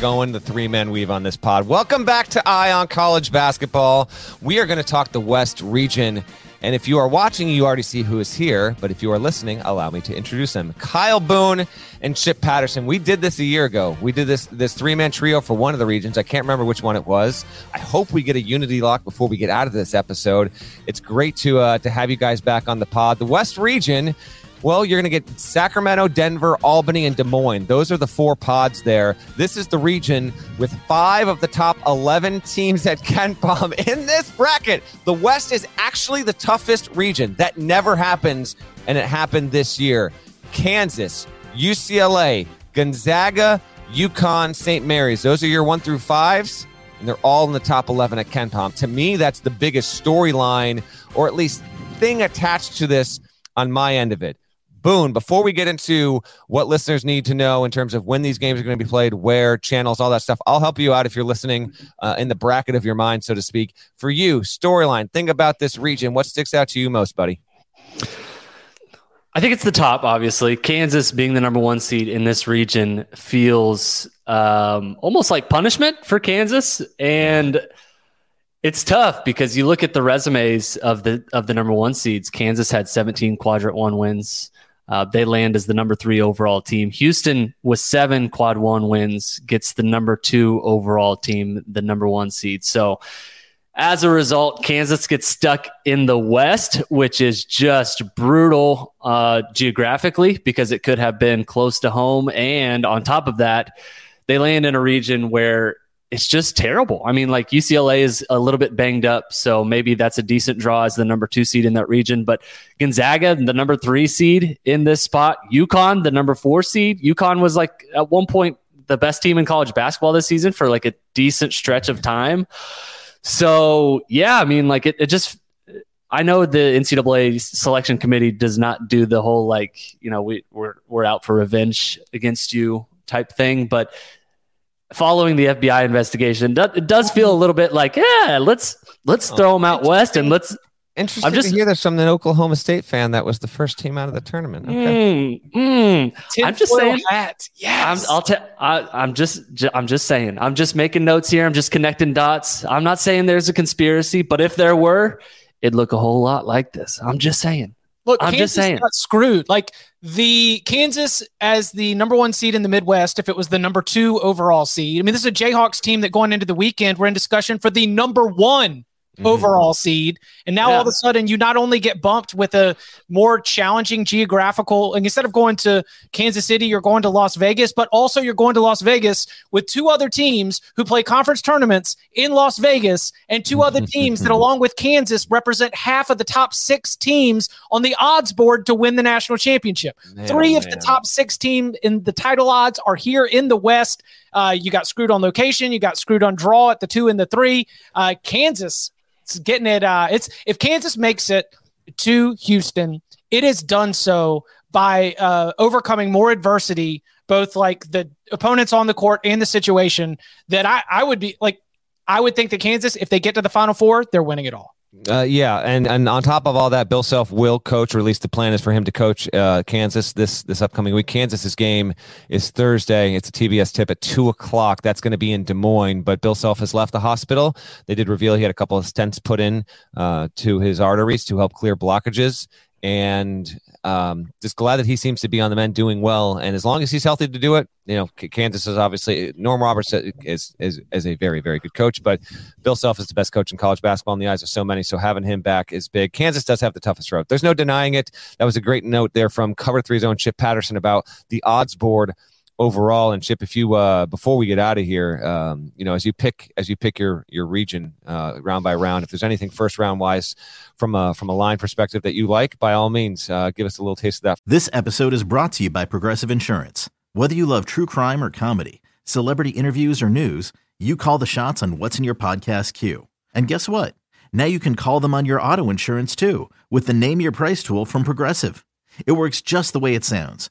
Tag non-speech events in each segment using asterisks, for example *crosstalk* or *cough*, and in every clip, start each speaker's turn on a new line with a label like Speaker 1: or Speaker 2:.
Speaker 1: Going, the three men weave on this pod. Welcome back to Eye on College Basketball. We are going to talk the West region. And if you are watching, you already see who is here. But if you are listening, allow me to introduce them Kyle Boone and Chip Patterson. We did this a year ago. We did this this three man trio for one of the regions. I can't remember which one it was. I hope we get a unity lock before we get out of this episode. It's great to uh, to have you guys back on the pod. The West region well, you're going to get Sacramento, Denver, Albany, and Des Moines. Those are the four pods there. This is the region with five of the top 11 teams at *laughs* KenPom in this bracket. The West is actually the toughest region. That never happens, and it happened this year. Kansas, UCLA, Gonzaga, UConn, St. Mary's. Those are your one through fives, and they're all in the top 11 at KenPom. To me, that's the biggest storyline, or at least thing attached to this on my end of it. Boone, before we get into what listeners need to know in terms of when these games are going to be played, where, channels, all that stuff, I'll help you out if you're listening uh, in the bracket of your mind, so to speak. For you, storyline, think about this region. What sticks out to you most, buddy?
Speaker 2: I think it's the top, obviously. Kansas being the number one seed in this region feels um, almost like punishment for Kansas. And it's tough because you look at the resumes of the of the number one seeds. Kansas had 17 quadrant one wins. Uh, they land as the number three overall team. Houston, with seven quad one wins, gets the number two overall team, the number one seed. So, as a result, Kansas gets stuck in the West, which is just brutal uh, geographically because it could have been close to home. And on top of that, they land in a region where it's just terrible. I mean, like UCLA is a little bit banged up, so maybe that's a decent draw as the number two seed in that region. But Gonzaga, the number three seed in this spot, UConn, the number four seed. UConn was like at one point the best team in college basketball this season for like a decent stretch of time. So yeah, I mean, like it, it just I know the NCAA selection committee does not do the whole like, you know, we, we're we're out for revenge against you type thing, but following the FBI investigation, it does feel a little bit like, yeah, let's let's oh, throw them out west and let's.
Speaker 1: Interesting I'm just, to hear there's from an Oklahoma State fan that was the first team out of the tournament.
Speaker 2: Okay. Mm, mm, I'm just saying. Hat. Yes. I'm, I'll t- I, I'm just I'm just saying. I'm just making notes here. I'm just connecting dots. I'm not saying there's a conspiracy, but if there were, it'd look a whole lot like this. I'm just saying.
Speaker 3: Look, I'm Kansas just saying. got screwed. Like the Kansas as the number one seed in the Midwest, if it was the number two overall seed. I mean, this is a Jayhawks team that going into the weekend, we're in discussion for the number one mm-hmm. overall seed. And now yeah. all of a sudden, you not only get bumped with a more challenging geographical, and instead of going to Kansas City, you're going to Las Vegas, but also you're going to Las Vegas with two other teams who play conference tournaments in Las Vegas, and two other *laughs* teams that, along with Kansas, represent half of the top six teams on the odds board to win the national championship. Man, Three of the top six teams in the title odds are here in the West. Uh, you got screwed on location. You got screwed on draw at the two and the three. Uh, Kansas getting it. Uh, it's if Kansas makes it to Houston, it is done so by uh, overcoming more adversity, both like the opponents on the court and the situation, that I, I would be like, I would think that Kansas, if they get to the Final Four, they're winning it all.
Speaker 1: Uh, yeah, and and on top of all that, Bill Self will coach, or at least the plan is for him to coach uh, Kansas this this upcoming week. Kansas's game is Thursday. It's a TBS tip at two o'clock. That's going to be in Des Moines. But Bill Self has left the hospital. They did reveal he had a couple of stents put in uh, to his arteries to help clear blockages, and um, just glad that he seems to be on the mend doing well. And as long as he's healthy to do it, you know, Kansas is obviously Norm Roberts is, is, is a very, very good coach, but Bill Self is the best coach in college basketball in the eyes of so many. So having him back is big. Kansas does have the toughest road. There's no denying it. That was a great note there from cover three zone Chip Patterson about the odds board overall. And Chip, if you uh, before we get out of here, um, you know, as you pick as you pick your your region uh, round by round, if there's anything first round wise from a from a line perspective that you like, by all means, uh, give us a little taste of that.
Speaker 4: This episode is brought to you by Progressive Insurance. Whether you love true crime or comedy, celebrity interviews or news, you call the shots on what's in your podcast queue. And guess what? Now you can call them on your auto insurance too with the Name Your Price tool from Progressive. It works just the way it sounds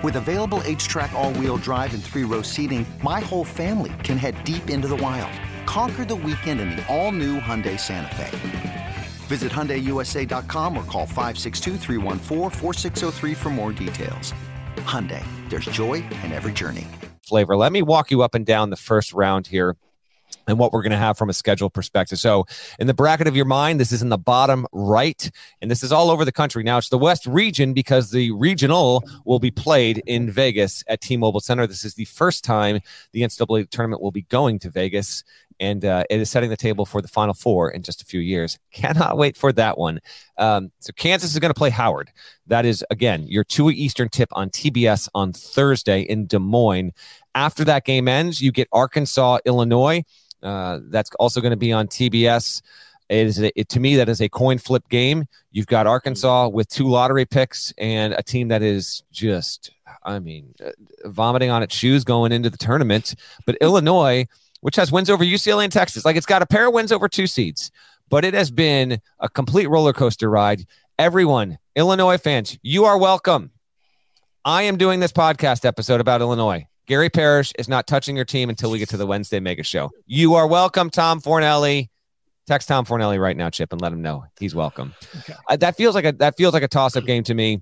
Speaker 5: With available H-Track all-wheel drive and three-row seating, my whole family can head deep into the wild. Conquer the weekend in the all-new Hyundai Santa Fe. Visit HyundaiUSA.com or call 562 for more details. Hyundai, there's joy in every journey.
Speaker 1: Flavor. Let me walk you up and down the first round here and what we're going to have from a schedule perspective. So, in the bracket of your mind, this is in the bottom right, and this is all over the country. Now, it's the West region because the regional will be played in Vegas at T Mobile Center. This is the first time the NCAA tournament will be going to Vegas, and uh, it is setting the table for the Final Four in just a few years. Cannot wait for that one. Um, so, Kansas is going to play Howard. That is, again, your 2 Eastern tip on TBS on Thursday in Des Moines. After that game ends, you get Arkansas, Illinois. Uh, that's also going to be on TBS. It is a, it, to me that is a coin flip game. You've got Arkansas with two lottery picks and a team that is just, I mean, uh, vomiting on its shoes going into the tournament. But Illinois, which has wins over UCLA and Texas, like it's got a pair of wins over two seeds, but it has been a complete roller coaster ride. Everyone, Illinois fans, you are welcome. I am doing this podcast episode about Illinois. Gary Parrish is not touching your team until we get to the Wednesday mega show. You are welcome, Tom Fornelli. Text Tom Fornelli right now, Chip, and let him know he's welcome. Okay. Uh, that feels like a that feels like a toss up game to me.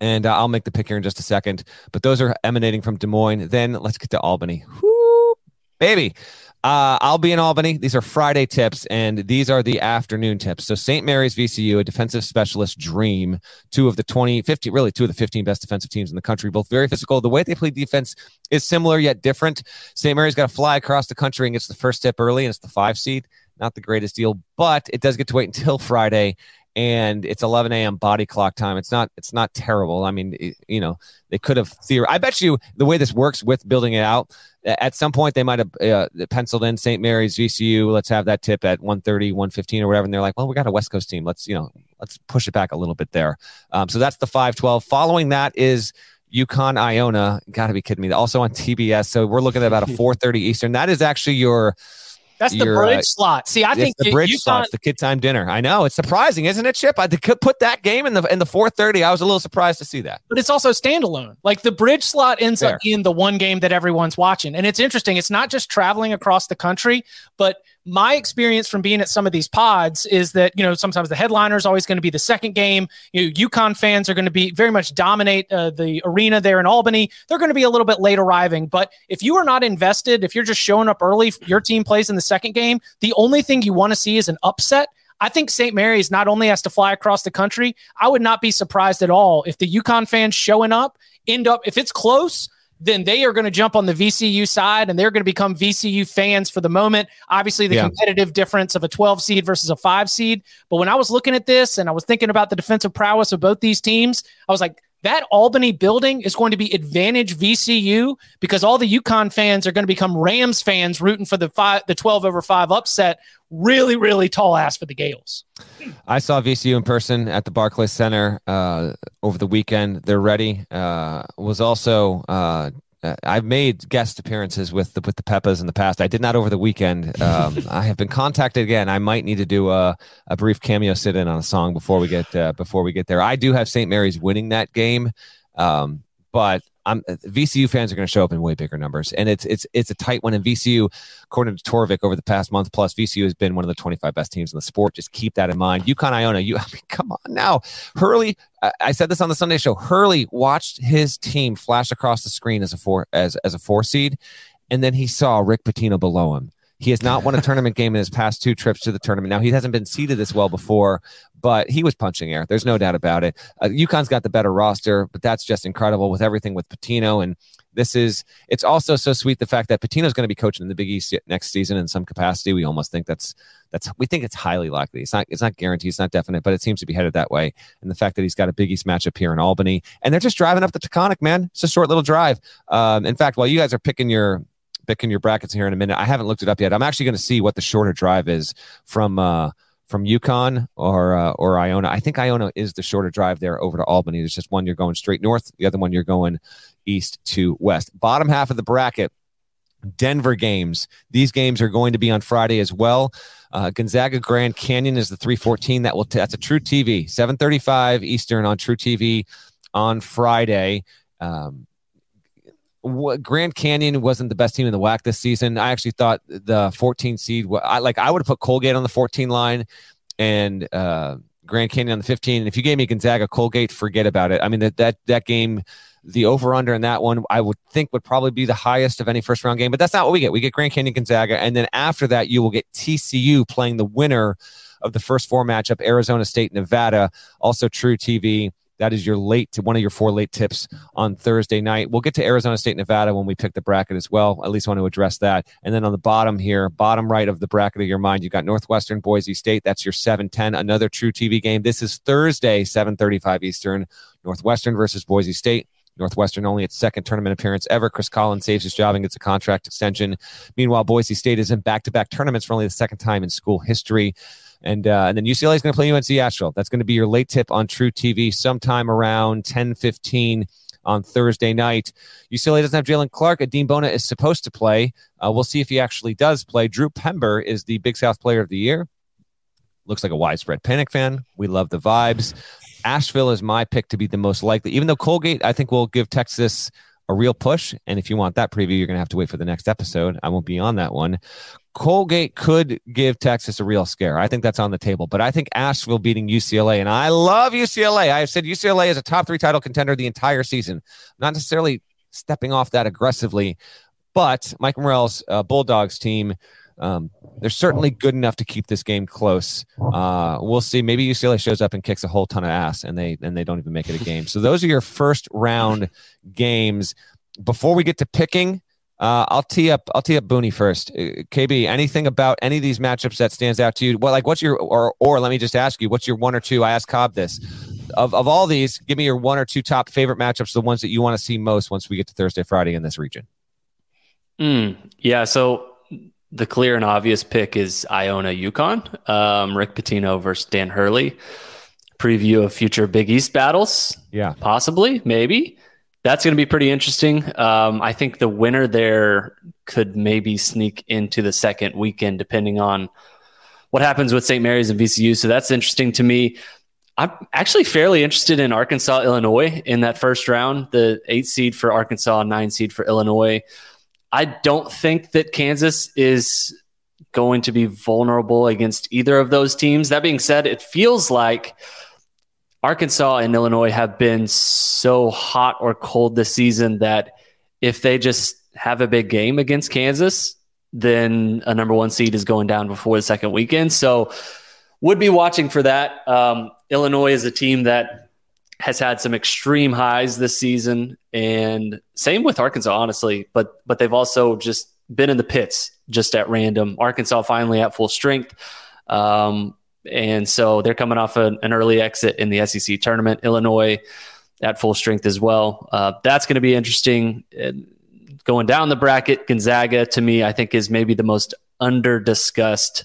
Speaker 1: And uh, I'll make the pick here in just a second. But those are emanating from Des Moines. Then let's get to Albany. Woo, baby. Uh, I'll be in Albany. These are Friday tips, and these are the afternoon tips. So St. Mary's VCU, a defensive specialist dream, two of the 20, 50, really two of the 15 best defensive teams in the country, both very physical. The way they play defense is similar yet different. St. Mary's got to fly across the country and gets the first tip early, and it's the five seed. Not the greatest deal, but it does get to wait until *laughs* Friday and it's 11 a.m. body clock time. It's not it's not terrible. I mean, it, you know, they could have theory. I bet you the way this works with building it out, at some point they might have uh, penciled in St. Mary's VCU. Let's have that tip at 130, 115 or whatever. And they're like, well, we got a West Coast team. Let's you know, let's push it back a little bit there. Um, so that's the 512. Following that is. UConn Iona, got to be kidding me. Also on TBS, so we're looking at about a *laughs* 4:30 Eastern. That is actually your
Speaker 3: that's the bridge uh, slot. See, I think
Speaker 1: the bridge slot, the kid time dinner. I know it's surprising, isn't it, Chip? I could put that game in the in the four thirty. I was a little surprised to see that.
Speaker 3: But it's also standalone. Like the bridge slot ends Fair. up being the one game that everyone's watching, and it's interesting. It's not just traveling across the country, but my experience from being at some of these pods is that you know sometimes the headliner is always going to be the second game. You know, UConn fans are going to be very much dominate uh, the arena there in Albany. They're going to be a little bit late arriving, but if you are not invested, if you're just showing up early, your team plays in the second game. The only thing you want to see is an upset. I think St. Mary's not only has to fly across the country. I would not be surprised at all if the UConn fans showing up end up if it's close then they are going to jump on the VCU side and they're going to become VCU fans for the moment. Obviously, the yeah. competitive difference of a 12 seed versus a five seed. But when I was looking at this and I was thinking about the defensive prowess of both these teams, I was like, that Albany building is going to be advantage VCU because all the UConn fans are going to become Rams fans rooting for the five, the 12 over 5 upset. Really, really tall ass for the Gaels.
Speaker 1: I saw VCU in person at the Barclays Center uh, over the weekend. They're ready. Uh, was also uh, I've made guest appearances with the with the Peppas in the past. I did not over the weekend. Um, *laughs* I have been contacted again. I might need to do a, a brief cameo sit in on a song before we get uh, before we get there. I do have St. Mary's winning that game, um, but I'm, VCU fans are going to show up in way bigger numbers, and it's it's it's a tight one. And VCU, according to Torvik, over the past month plus, VCU has been one of the 25 best teams in the sport. Just keep that in mind. UConn Iona, you *laughs* I mean, come on now, Hurley. I said this on the Sunday show. Hurley watched his team flash across the screen as a four as as a four seed, and then he saw Rick Pitino below him. He has not won a tournament game in his past two trips to the tournament. Now he hasn't been seeded this well before, but he was punching air. There's no doubt about it. Uh, UConn's got the better roster, but that's just incredible with everything with Pitino. And this is, it's also so sweet the fact that Pitino's going to be coaching in the Big East next season in some capacity. We almost think that's, that's, we think it's highly likely. It's not, it's not guaranteed, it's not definite, but it seems to be headed that way. And the fact that he's got a Big East matchup here in Albany and they're just driving up the Taconic, man. It's a short little drive. Um, in fact, while you guys are picking your, picking your brackets here in a minute. I haven't looked it up yet. I'm actually going to see what the shorter drive is from uh, from UConn or uh, or Iona. I think Iona is the shorter drive there over to Albany. There's just one you're going straight north, the other one you're going east to west. Bottom half of the bracket. Denver games. These games are going to be on Friday as well. Uh, Gonzaga Grand Canyon is the 314. That will t- that's a truTV 7:35 Eastern on truTV on Friday. Um, Grand Canyon wasn't the best team in the WAC this season. I actually thought the 14 seed, I like, I would have put Colgate on the 14 line and uh, Grand Canyon on the 15. And if you gave me Gonzaga, Colgate, forget about it. I mean, that that that game, the over under in that one, I would think would probably be the highest of any first round game. But that's not what we get. We get Grand Canyon, Gonzaga, and then after that, you will get TCU playing the winner of the first four matchup, Arizona State, Nevada. Also, truTV. That is your late to one of your four late tips on Thursday night. We'll get to Arizona State, Nevada when we pick the bracket as well. At least want to address that. And then on the bottom here, bottom right of the bracket of your mind, you've got Northwestern, Boise State. That's your 710, another truTV game. This is Thursday, 735 Eastern. Northwestern versus Boise State. Northwestern only its second tournament appearance ever. Chris Collins saves his job and gets a contract extension. Meanwhile, Boise State is in back to back tournaments for only the second time in school history. And uh, and then UCLA is going to play UNC Asheville. That's going to be your late tip on truTV sometime around 10 15 on Thursday night. UCLA doesn't have Jaylen Clark. Adem Bona is supposed to play. Uh, we'll see if he actually does play. Drew Pember is the Big South Player of the Year. Looks like a widespread panic fan. We love the vibes. Asheville is my pick to be the most likely, even though Colgate, I think, will give Texas a real push. And if you want that preview, you're going to have to wait for the next episode. I won't be on that one. Colgate could give Texas a real scare. I think that's on the table. But I think Asheville beating UCLA, and I love UCLA. I have said UCLA is a top three title contender the entire season. Not necessarily stepping off that aggressively, but Mike Morrell's uh, Bulldogs team, um, they're certainly good enough to keep this game close. Uh, we'll see. Maybe UCLA shows up and kicks a whole ton of ass, and they and they don't even make it a game. So those are your first round games. Before we get to picking, uh, I'll tee up. I'll tee up Booney first. Uh, KB, anything about any of these matchups that stands out to you? Well, like what's your or or let me just ask you, what's your one or two? I asked Cobb this. Of of all these, give me your one or two top favorite matchups, the ones that you want to see most once we get to Thursday, Friday in this region.
Speaker 2: Mm, yeah. So the clear and obvious pick is Iona UConn. Um, Rick Pitino versus Dan Hurley. Preview of future Big East battles.
Speaker 1: Yeah,
Speaker 2: possibly, maybe that's going to be pretty interesting. Um, I think the winner there could maybe sneak into the second weekend, depending on what happens with St. Mary's and VCU. So that's interesting to me. I'm actually fairly interested in Arkansas, Illinois in that first round, the eight seed for Arkansas, nine seed for Illinois. I don't think that Kansas is going to be vulnerable against either of those teams. That being said, it feels like Arkansas and Illinois have been so hot or cold this season that if they just have a big game against Kansas, then a number one seed is going down before the second weekend. So, would be watching for that. Um, Illinois is a team that has had some extreme highs this season, and same with Arkansas, honestly. But but they've also just been in the pits just at random. Arkansas finally at full strength. Um, and so they're coming off an, an early exit in the SEC tournament. Illinois, at full strength as well. Uh, that's going to be interesting. And going down the bracket, Gonzaga to me, I think is maybe the most under discussed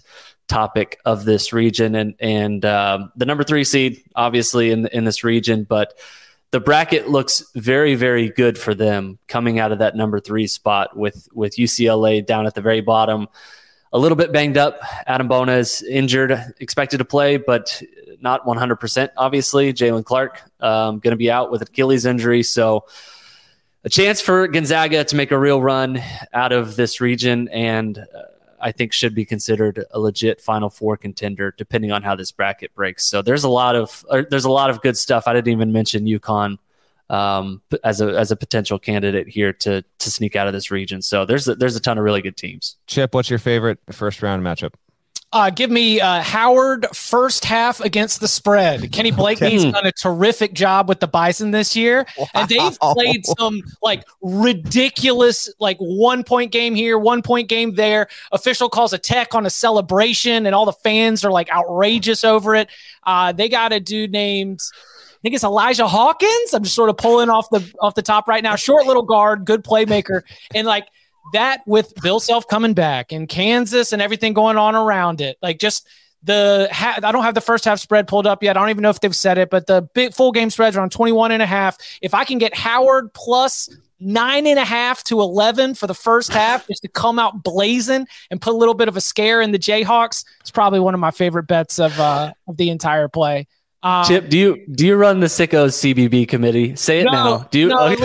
Speaker 2: topic of this region, and and um, the number three seed, obviously in in this region, but the bracket looks very very good for them coming out of that number three spot with with UCLA down at the very bottom. A little bit banged up. Adem Bona is injured, expected to play, but not 100%. Obviously, Jaylen Clark um, going to be out with Achilles injury, so a chance for Gonzaga to make a real run out of this region, and uh, I think should be considered a legit Final Four contender, depending on how this bracket breaks. So there's a lot of uh, there's a lot of good stuff. I didn't even mention UConn um, as a as a potential candidate here to to sneak out of this region. So there's a, there's a ton of really good teams.
Speaker 1: Chip, what's your favorite first round matchup?
Speaker 3: Uh, give me uh, Howard first half against the spread. Kenny *laughs* Blakeney's okay. done a terrific job with the Bison this year, wow. and they've played some like ridiculous, like one point game here, one point game there. Official calls a tech on a celebration, and all the fans are like outrageous over it. Uh, they got a dude named. I think it's Elijah Hawkins. I'm just sort of pulling off the off the top right now. Short little guard, good playmaker, and like that with Bill Self coming back and Kansas and everything going on around it, like just the ha- I don't have the first half spread pulled up yet. I don't even know if they've said it, but the big full game spreads are on 21 and a half. If I can get Howard plus nine and a half to 11 for the first half just to come out blazing and put a little bit of a scare in the Jayhawks, it's probably one of my favorite bets of, uh, of the entire play.
Speaker 2: Um, Chip, do you do you run the sickos CBB committee? Say it no, now. Do you?
Speaker 3: No, I,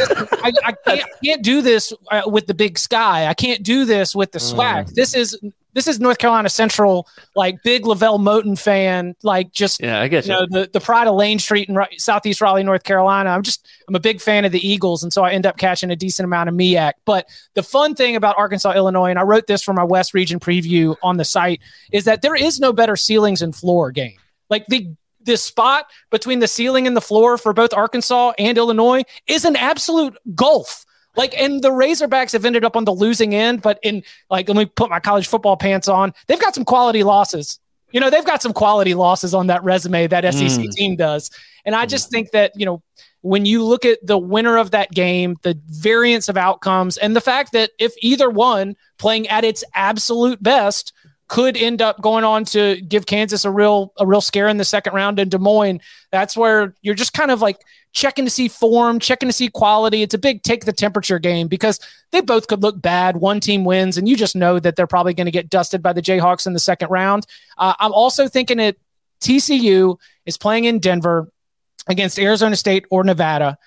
Speaker 3: I, *laughs* can't, can't, do this uh, with the big sky. I can't do this with the swag. Mm. This is this is North Carolina Central, like big LeVelle Moton fan, like just
Speaker 2: yeah, I get you.
Speaker 3: you know the the pride of Lane Street in Southeast Raleigh, North Carolina. I'm just I'm a big fan of the Eagles, and so I end up catching a decent amount of MEAC. But the fun thing about Arkansas, Illinois, and I wrote this for my West Region preview on the site, is that there is no better ceilings and floor game. Like the this spot between the ceiling and the floor for both Arkansas and Illinois is an absolute gulf. Like, and the Razorbacks have ended up on the losing end, but in like, let me put my college football pants on. They've got some quality losses. You know, they've got some quality losses on that resume that SEC mm. team does. And I just think that, you know, when you look at the winner of that game, the variance of outcomes, and the fact that if either one playing at its absolute best could end up going on to give Kansas a real a real scare in the second round in Des Moines. That's where you're just kind of like checking to see form, checking to see quality. It's a big take the temperature game because they both could look bad. One team wins, and you just know that they're probably going to get dusted by the Jayhawks in the second round. Uh, I'm also thinking that TCU is playing in Denver against Arizona State or Nevada,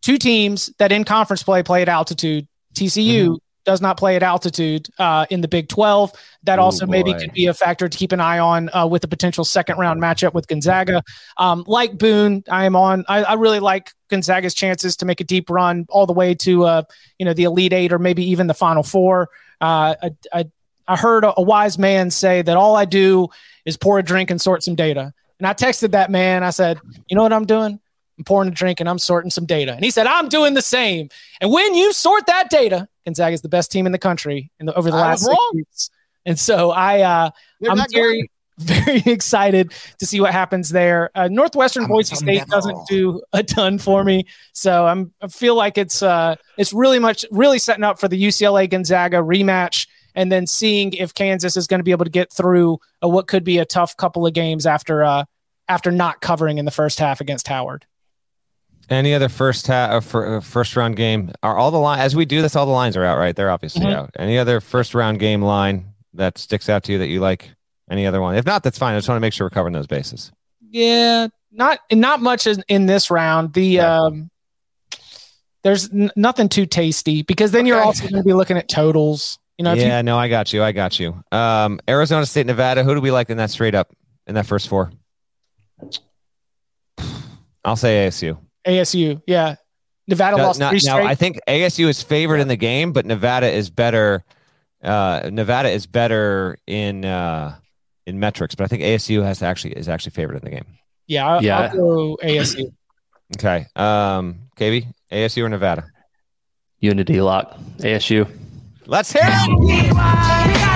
Speaker 3: two teams that in conference play play at altitude. TCU mm-hmm does not play at altitude uh, in the Big 12. That Ooh, also maybe could be a factor to keep an eye on uh, with a potential second round matchup with Gonzaga. Um, like Boone, I am on. I, I, really like Gonzaga's chances to make a deep run all the way to uh, you know the Elite Eight or maybe even the Final Four. Uh, I, I, I heard a, a wise man say that all I do is pour a drink and sort some data. And I texted that man. I said, you know what I'm doing? I'm pouring a drink and I'm sorting some data. And he said, I'm doing the same. And when you sort that data, Gonzaga is the best team in the country in the, over the I last six weeks. And so I, uh, I'm very, *laughs* very excited to see what happens there. Uh, Northwestern I'm Boise State doesn't do a ton for me, so I'm I feel like it's uh, it's really much really setting up for the UCLA Gonzaga rematch, and then seeing if Kansas is going to be able to get through uh, what could be a tough couple of games after uh, after not covering in the first half against Howard.
Speaker 1: Any other first half, uh, uh, first round game? Are all the line as we do this? All the lines are out, right? They're obviously mm-hmm. out. Any other first round game line that sticks out to you that you like? Any other one? If not, that's fine. I just want to make sure we're covering those bases.
Speaker 3: Yeah, not not much in, in this round. The yeah. um, there's n- nothing too tasty because then okay. you're also going to be looking at totals. You know.
Speaker 1: Yeah,
Speaker 3: you-
Speaker 1: no, I got you. I got you. Um, Arizona State, Nevada. Who do we like in that straight up in that first four? I'll say ASU.
Speaker 3: ASU. Yeah. Nevada lost not, three straight.
Speaker 1: Now, I think ASU is favored in the game, but Nevada is better. Uh, Nevada is better in uh, in metrics, but I think ASU has actually is actually favored in the game.
Speaker 3: Yeah, I'll, yeah. I'll go ASU.
Speaker 1: okay, um, KB, ASU or Nevada?
Speaker 2: Unity lock, ASU.
Speaker 1: Let's hear it.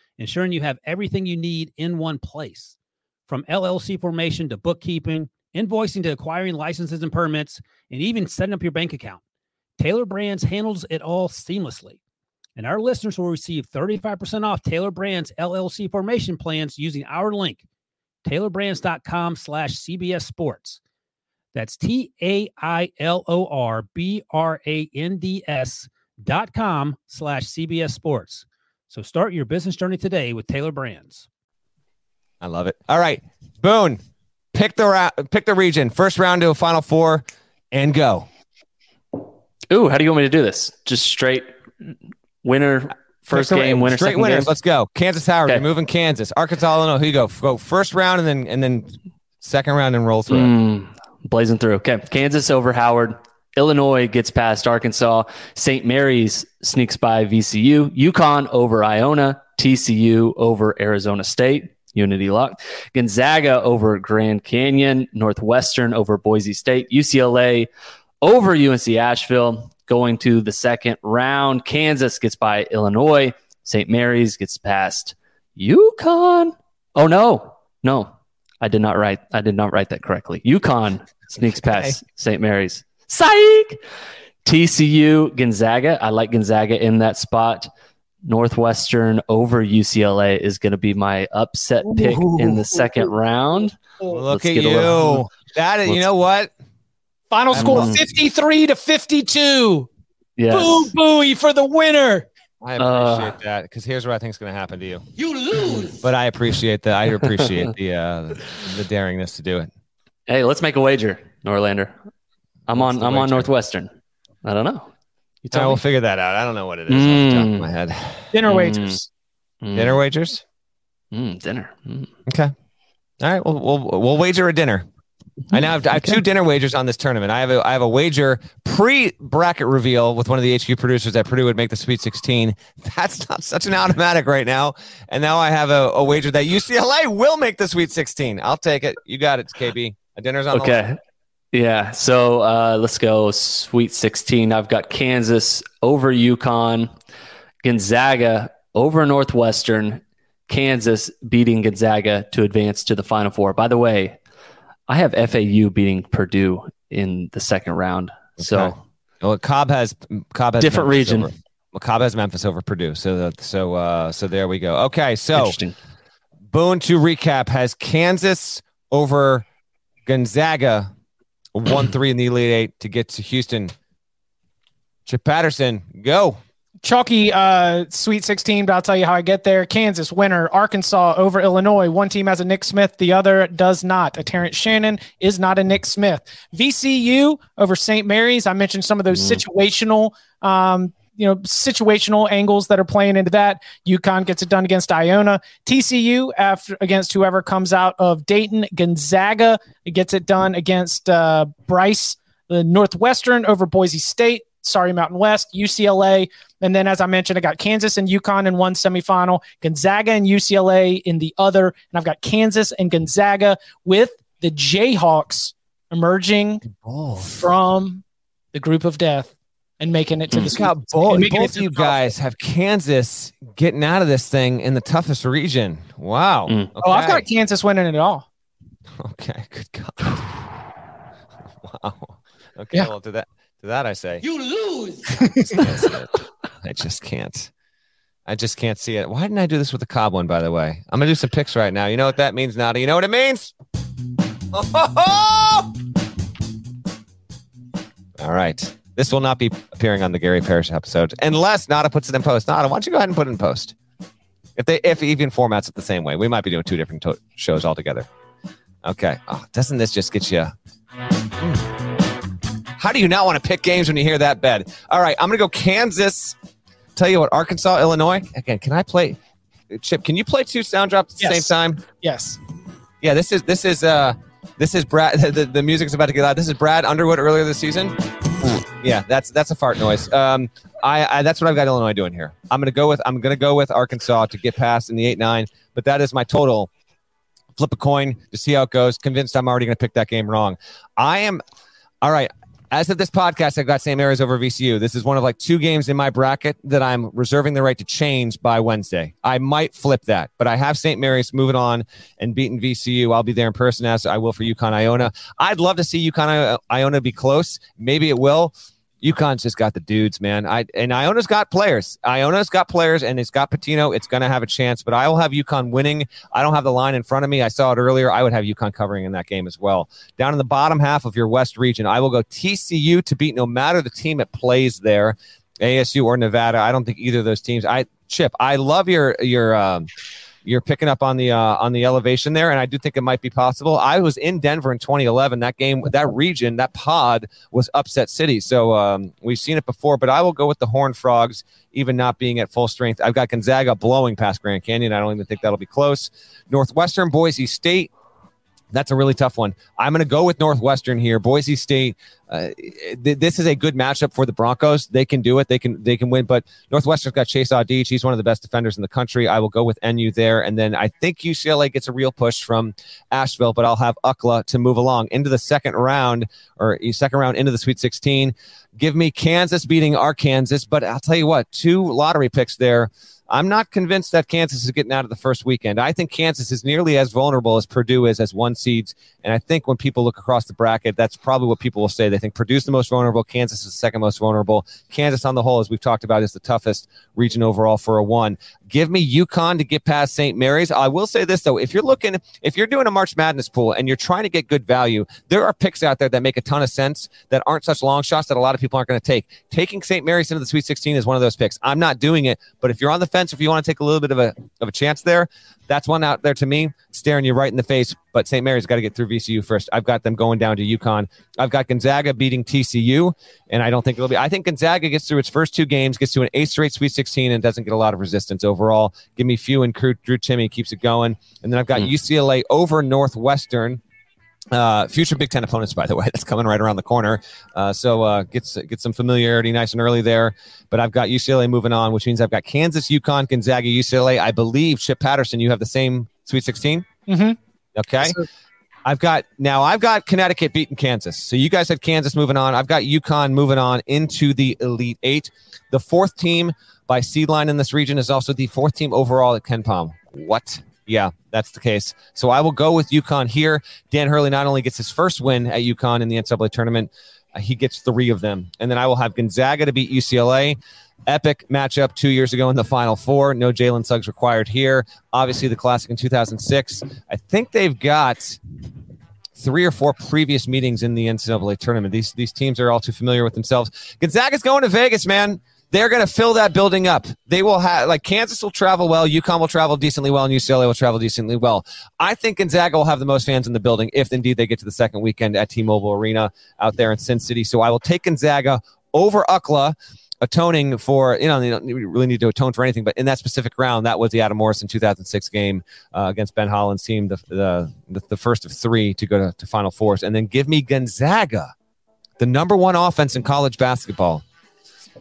Speaker 6: ensuring you have everything you need in one place. From LLC formation to bookkeeping, invoicing to acquiring licenses and permits, and even setting up your bank account. Tailor Brands handles it all seamlessly. And our listeners will receive 35% off Tailor Brands LLC formation plans using our link, tailorbrands.com slash CBS Sports. That's T A I L O R B R A N D S dot com slash CBS Sports. So start your business journey today with Tailor Brands.
Speaker 1: I love it. All right, Boone, pick the ra- pick the region, first round to a Final Four, and go.
Speaker 2: Ooh, how do you want me to do this? Just straight winner first
Speaker 1: Pick the-
Speaker 2: game, winner
Speaker 1: straight
Speaker 2: second
Speaker 1: winners.
Speaker 2: game.
Speaker 1: Let's go. Kansas Howard,
Speaker 2: Okay.
Speaker 1: you're moving Kansas. Arkansas, Illinois. Who you go? Go first round and then and then second round and roll through.
Speaker 2: Mm, blazing through. Okay. Kansas over Howard. Illinois gets past Arkansas. St. Mary's sneaks by VCU. UConn over Iona. TCU over Arizona State. Unity lock. Gonzaga over Grand Canyon. Northwestern over Boise State. UCLA over UNC Asheville. Going to the second round. Kansas gets by Illinois. St. Mary's gets past UConn. Oh no, no, I did not write. I did not write that correctly. UConn sneaks past St. Mary's. Psych. TCU Gonzaga. I like Gonzaga in that spot. Northwestern over UCLA is going to be my upset pick in the second round.
Speaker 1: Look
Speaker 2: Let's
Speaker 1: at you.
Speaker 2: little-
Speaker 1: That is, you know what?
Speaker 3: Final
Speaker 1: I'm
Speaker 3: score 53 to 52.
Speaker 2: Yes.
Speaker 3: Boo booey for the winner.
Speaker 1: I
Speaker 2: Uh,
Speaker 1: appreciate that because here's what I think is going to happen to you. You lose. But I appreciate that. I *laughs* appreciate the uh, the daringness to do it.
Speaker 2: Hey, let's make a wager, Norlander. I'm on. I'm on
Speaker 1: wager?
Speaker 2: Northwestern. I don't know. You
Speaker 1: I
Speaker 2: tell
Speaker 1: will
Speaker 2: me.
Speaker 1: figure that out. I don't know what it is off the top of
Speaker 2: Mm.
Speaker 1: my head.
Speaker 3: Dinner
Speaker 2: Mm.
Speaker 3: wagers.
Speaker 2: Mm,
Speaker 1: Dinner wagers.
Speaker 2: mm, dinner. Mm.
Speaker 1: Okay. All right. We'll we'll, we'll wager a dinner. I now have, I have two dinner wagers on this tournament. I have a I have a wager pre bracket reveal with one of the HQ producers that Purdue would make the Sweet 16. *laughs* That's not such an automatic right now. And now I have a, a wager that UCLA will make the Sweet 16. I'll take it. You got it, KB. A dinner's on the line.
Speaker 2: Okay. Yeah. So uh, let's go Sweet 16. I've got Kansas over UConn, Gonzaga over Northwestern, Kansas beating Gonzaga to advance to the Final Four. By the way, I have FAU beating Purdue in the second round. So
Speaker 1: Well, Cobb has Cobb has
Speaker 2: Different
Speaker 1: Memphis
Speaker 2: region.
Speaker 1: Over, well, Cobb has Memphis over Purdue. So that, so uh, so there we go. Okay, so. Boone to recap has Kansas over Gonzaga, one three in the Elite Eight to get to Houston. Chip Patterson, go.
Speaker 3: Chalky uh, Sweet 16, but I'll tell you how I get there. Kansas winner, Arkansas over Illinois. One team has a Nick Smith, the other does not. A Terrence Shannon is not a Nick Smith. VCU over St. Mary's. I mentioned some of those situational, um, you know, situational angles that are playing into that. UConn gets it done against Iona. TCU after against whoever comes out of Dayton. Gonzaga gets it done against uh, Bryce. The Northwestern over Boise State. Sorry, Mountain West, UCLA, and then as I mentioned, I got Kansas and UConn in one semifinal, Gonzaga and UCLA in the other, and I've got Kansas and Gonzaga with the Jayhawks emerging from the group of death and making it to the
Speaker 1: Look how
Speaker 3: Sweet-
Speaker 1: both,
Speaker 3: and making it
Speaker 1: both of you guys have Kansas getting out of this thing in the toughest region. Wow.
Speaker 2: Mm.
Speaker 1: Okay.
Speaker 3: Oh, I've got Kansas winning it all.
Speaker 1: Okay, good God. *sighs* wow. Okay,
Speaker 3: Yeah.
Speaker 1: well to that to that I say
Speaker 6: You lose.
Speaker 1: I just can't. I just can't. I just can't see it. Why didn't I do this with the Cobb one, by the way? I'm going to do some picks right now. You know what that means, Nada? You know what it means? *laughs* All right. This will not be appearing on the Gary Parrish episode unless Nada puts it in post. Nada, why don't you go ahead and put it in post? If they, if even formats it the same way, we might be doing two different to- shows altogether. Okay. Oh, doesn't this just get you? Hmm. How do you not want to pick games when you hear that bed? All right, I'm gonna go Kansas. Tell you what, Arkansas, Illinois. Again, can I play? Chip, can you play two sound drops at the
Speaker 3: Yes.
Speaker 1: same time?
Speaker 3: Yes.
Speaker 1: Yeah, this is this is uh this is Brad. *laughs* The, the music's about to get loud. This is Brad Underwood earlier this season. Yeah, that's that's a fart noise. Um, I, I that's what I've got Illinois doing here. I'm gonna go with I'm gonna go with Arkansas to get past in the eight nine, but that is my total. Flip a coin to see how it goes. Convinced I'm already gonna pick that game wrong. I am. All right. As of this podcast, I've got St. Mary's over VCU. This is one of like two games in my bracket that I'm reserving the right to change by Wednesday. I might flip that, but I have St. Mary's moving on and beating VCU. I'll be there in person as I will for UConn Iona. I'd love to see UConn Iona be close. Maybe it will. UConn's just got the dudes, man. I and Iona's got players. Iona's got players, and it's got Pitino. It's going to have a chance, but I will have UConn winning. I don't have the line in front of me. I saw it earlier. I would have UConn covering in that game as well. Down in the bottom half of your West region, I will go TCU to beat no matter the team it plays there, ASU or Nevada. I don't think either of those teams. I Chip, I love your your. Um, you're picking up on the uh, on the elevation there, and I do think it might be possible. I was in Denver in 2011. That game, that region, that pod was upset city. So um, we've seen it before, but I will go with the Horned Frogs, even not being at full strength. I've got Gonzaga blowing past Grand Canyon. I don't even think that'll be close. Northwestern, Boise State. That's a really tough one. I'm going to go with Northwestern here. Boise State. Uh, th- this is a good matchup for the Broncos. They can do it. They can they can win. But Northwestern's got Chase Audige. He's one of the best defenders in the country. I will go with NU there, and then I think UCLA gets a real push from Asheville. But I'll have UCLA to move along into the second round or second round into the Sweet 16. Give me Kansas beating Arkansas. But I'll tell you what, two lottery picks there. I'm not convinced that Kansas is getting out of the first weekend. I think Kansas is nearly as vulnerable as Purdue is as one seeds. And I think when people look across the bracket, that's probably what people will say. They think Purdue's the most vulnerable, Kansas is the second most vulnerable. Kansas, on the whole, as we've talked about, is the toughest region overall for a one. Give me UConn to get past St. Mary's. I will say this though: if you're looking, if you're doing a March Madness pool and you're trying to get good value, there are picks out there that make a ton of sense that aren't such long shots that a lot of people aren't going to take. Taking St. Mary's into the Sweet 16 is one of those picks. I'm not doing it, but if you're on the fence, if you want to take a little bit of a of a chance there, that's one out there to me, staring you right in the face. But St. Mary's got to get through VCU first. I've got them going down to UConn. I've got Gonzaga beating TCU, and I don't think it'll be. I think Gonzaga gets through its first two games, gets to an eight straight Sweet 16, and doesn't get a lot of resistance overall. Give me few and Drew, Drew Timme keeps it going, and then I've got hmm. UCLA over Northwestern. Uh, future Big Ten opponents, by the way, *laughs* that's coming right around the corner. Uh, so uh, gets get some familiarity nice and early there. But I've got UCLA moving on, which means I've got Kansas, UConn, Gonzaga, UCLA. I believe Chip Patterson, you have the same Sweet 16.
Speaker 3: Mhm.
Speaker 1: Okay. I've got now. I've got Connecticut beating Kansas. So you guys had Kansas moving on. I've got UConn moving on into the Elite Eight. The fourth team by seed line in this region is also the fourth team overall at KenPom. What? Yeah, that's the case. So I will go with UConn here. Dan Hurley not only gets his first win at UConn in the NCAA tournament, uh, he gets three of them. And then I will have Gonzaga to beat UCLA. Epic matchup two years ago in the Final Four. No Jalen Suggs required here. Obviously, the classic in 2006. I think they've got three or four previous meetings in the NCAA tournament. These these teams are all too familiar with themselves. Gonzaga's going to Vegas, man. They're going to fill that building up. They will have like Kansas will travel well, UConn will travel decently well, and UCLA will travel decently well. I think Gonzaga will have the most fans in the building if indeed they get to the second weekend at T-Mobile Arena out there in Sin City. So I will take Gonzaga over UCLA atoning for you know you don't really need to atone for anything but in that specific round that was the adam morrison 2006 game uh, against Ben Howland's team the, the the first of three to go to, to final fours and then give me gonzaga the number one offense in college basketball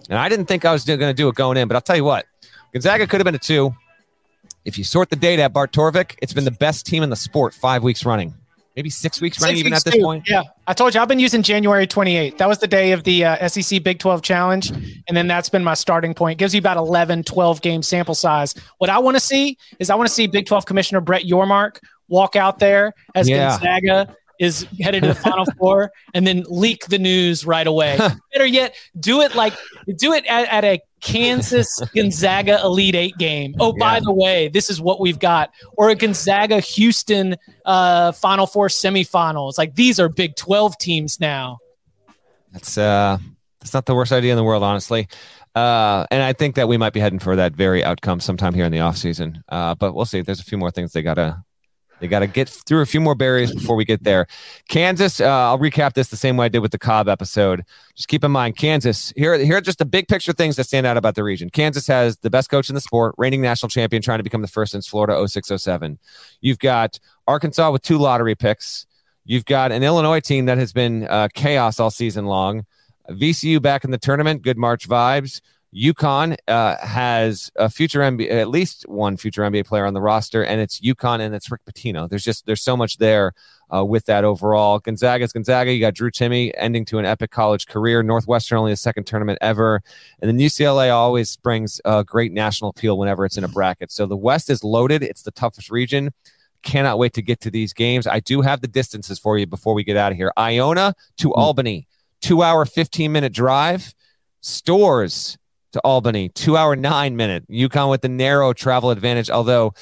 Speaker 1: and i didn't think i was going to do it going in but i'll tell you what gonzaga could have been a two if you sort the data at bart torvik it's been the best team in the sport five weeks running maybe six weeks running
Speaker 3: Six
Speaker 1: even at this
Speaker 3: too.
Speaker 1: point
Speaker 3: Yeah, I told you I've been using January 28th. That was the day of the uh, SEC Big 12 Challenge, and then that's been my starting point. Gives you about 11, 12 game sample size. What I want to see is I want to see Big 12 Commissioner Brett Yormark walk out there as
Speaker 1: Yeah.
Speaker 3: Gonzaga is headed to the Final *laughs* Four, and then leak the news right away. Better yet, do it like do it at, at a Kansas *laughs* Gonzaga Elite Eight game. Oh, by the way, this is what we've got. Or a Gonzaga Houston uh, Final Four semifinals. Like these are Big 12 teams now.
Speaker 1: That's uh that's not the worst idea in the world, honestly. Uh, and I think that we might be heading for that very outcome sometime here in the offseason. Uh, but we'll see. There's a few more things they gotta they gotta get through a few more barriers before we get there. Kansas, uh, I'll recap this the same way I did with the Cobb episode. Just keep in mind, Kansas, here, here are just the big picture things that stand out about the region. Kansas has the best coach in the sport, reigning national champion, trying to become the first since Florida 0607. You've got Arkansas with two lottery picks. You've got an Illinois team that has been uh, chaos all season long. VCU back in the tournament, good March vibes. UConn uh, has a future NBA, at least one future NBA player on the roster, and it's UConn and it's Rick Pitino. There's just there's so much there uh, with that overall. Gonzaga's Gonzaga. You got Drew Timme ending to an epic college career. Northwestern only a second tournament ever, and then UCLA always brings a great national appeal whenever it's in a bracket. So the West is loaded. It's the toughest region. Cannot wait to get to these games. I do have the distances for you before we get out of here. Iona to Albany, two hour, 15 minute drive. Storrs to Albany, two hour, nine minute. UConn with the narrow travel advantage, although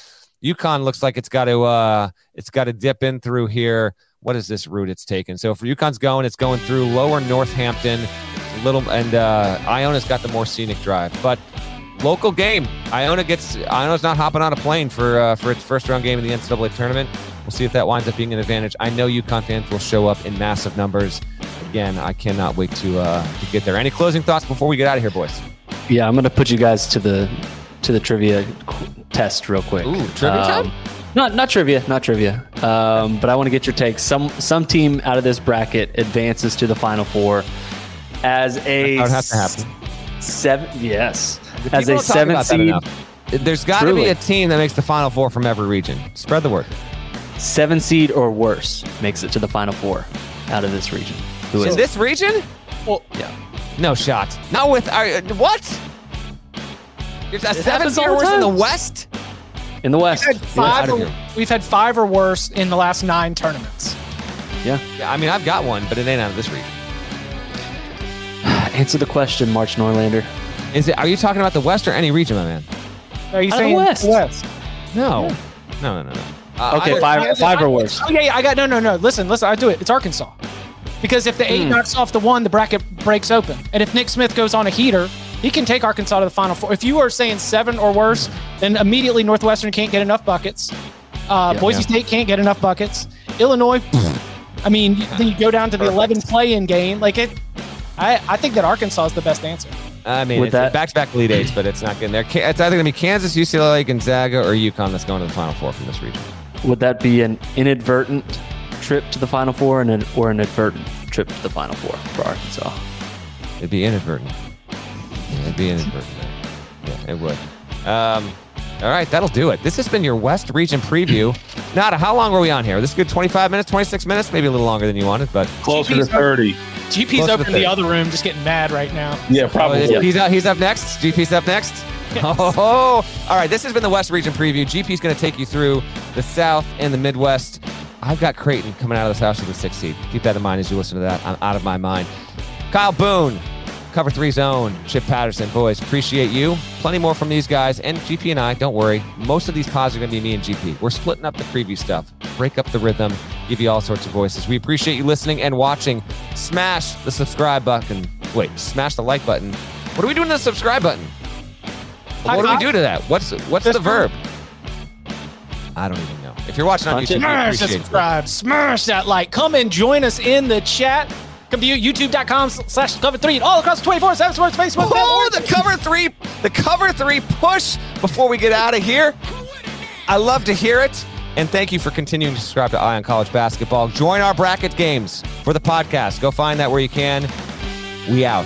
Speaker 1: UConn looks like it's got to uh it's got to dip in through here. What is this route it's taken? So for UConn's going, it's going through lower Northampton, little and uh Iona's got the more scenic drive. But local game. Iona gets Iona's not hopping on a plane for uh, for its first round game in the NCAA tournament. We'll see if that winds up being an advantage. I know UConn fans will show up in massive numbers. Again, I cannot wait to uh, to get there. Any closing thoughts before we get out of here, boys?
Speaker 2: Yeah, I'm gonna put you guys to the to the trivia test real quick.
Speaker 1: Ooh, trivia time?
Speaker 2: Um, Not not trivia, not trivia. Um, but I want to get your take. Some some team out of this bracket advances to the final four as a
Speaker 1: That would have to happen.
Speaker 2: seven. Yes, as a seven seed.
Speaker 1: There's got to be a team that makes the final four from every region. Spread the word.
Speaker 2: Seven seed or worse makes it to the final four out of this region. Who is
Speaker 1: In
Speaker 2: it?
Speaker 1: this region?
Speaker 3: Well,
Speaker 2: Yeah.
Speaker 1: No shot. Not with our what? It's a seven
Speaker 2: happens all
Speaker 1: seed
Speaker 2: the
Speaker 1: worse in the. West.
Speaker 2: in the West?
Speaker 3: We've had, five
Speaker 1: of
Speaker 3: or, we've had five or worse in the last nine tournaments.
Speaker 2: Yeah.
Speaker 1: Yeah, I mean I've got one, but it ain't out of this region. *sighs*
Speaker 2: Answer the question, Matt Norlander.
Speaker 1: Is it? Are you talking about the West or any region, my man?
Speaker 3: Are you
Speaker 2: Out the
Speaker 3: saying
Speaker 2: West.
Speaker 3: West?
Speaker 1: No. No, no, no, no. Uh,
Speaker 2: Okay,
Speaker 1: I-
Speaker 2: five five or worse.
Speaker 3: Oh yeah, yeah, I got no, no, no. Listen, listen. I do it. It's Arkansas, because if the eight
Speaker 2: Hmm.
Speaker 3: knocks off the one, the bracket breaks open, and if Nick Smith goes on a heater, he can take Arkansas to the final four. If you are saying seven or worse, then immediately Northwestern can't get enough buckets. Uh, Boise State can't get enough buckets. Illinois, I mean, you- then you go down to the 11 play-in game. Like it, I, I think that Arkansas is the best answer.
Speaker 1: I mean,
Speaker 2: With
Speaker 1: it's
Speaker 2: that-
Speaker 1: back-to-back Elite Eights, but it's not getting there. It's either going to be Kansas, UCLA, Gonzaga, or UConn that's going to the Final Four from this region.
Speaker 2: Would that be an inadvertent trip to the final four and an, or an advertent trip to the final four for Arkansas?
Speaker 1: It'd be inadvertent. It'd be inadvertent. Yeah, it would. Um, all right, that'll do it. This has been your West Region preview. *clears throat* Nada, how long were we on here? This is good 25 minutes, 26 minutes, maybe a little longer than you wanted, but
Speaker 7: Closer to
Speaker 3: GP's
Speaker 7: 30.
Speaker 3: GP's
Speaker 1: Close to
Speaker 3: up in
Speaker 1: the
Speaker 3: the other room, just getting mad right now.
Speaker 7: Yeah,
Speaker 1: Oh,
Speaker 7: probably.
Speaker 1: is- he's, up, he's up next. GP's up next. *laughs* Oh, all right. This has been the West Region preview. GP's going to take you through the South and the Midwest. I've got Creighton coming out of this house with the sixth seed. Keep that in mind as you listen to that. I'm out of my mind. Kyle Boone, cover three zone. Chip Patterson, boys, appreciate you. Plenty more from these guys and GP and I. Don't worry. Most of these pods are going to be me and GP. We're splitting up the preview stuff, break up the rhythm, give you all sorts of voices. We appreciate you listening and watching. Smash the subscribe button. Wait, smash the like button. What are we doing to the subscribe button?
Speaker 3: High
Speaker 1: what do we do to that? What's what's the verb? I don't even know. If you're watching on
Speaker 2: Punch
Speaker 1: YouTube,
Speaker 3: Smash that
Speaker 1: appreciate you.
Speaker 3: subscribe. Smash that like. Come and join us in the chat. Come to youtube.com slash cover three and all across 24 7 sports Facebook.
Speaker 1: Oh, the cover three, the cover three push before we get out of here. I love to hear it. And thank you for continuing to subscribe to Eye on College Basketball. Join our bracket games for the podcast. Go find that where you can. We out.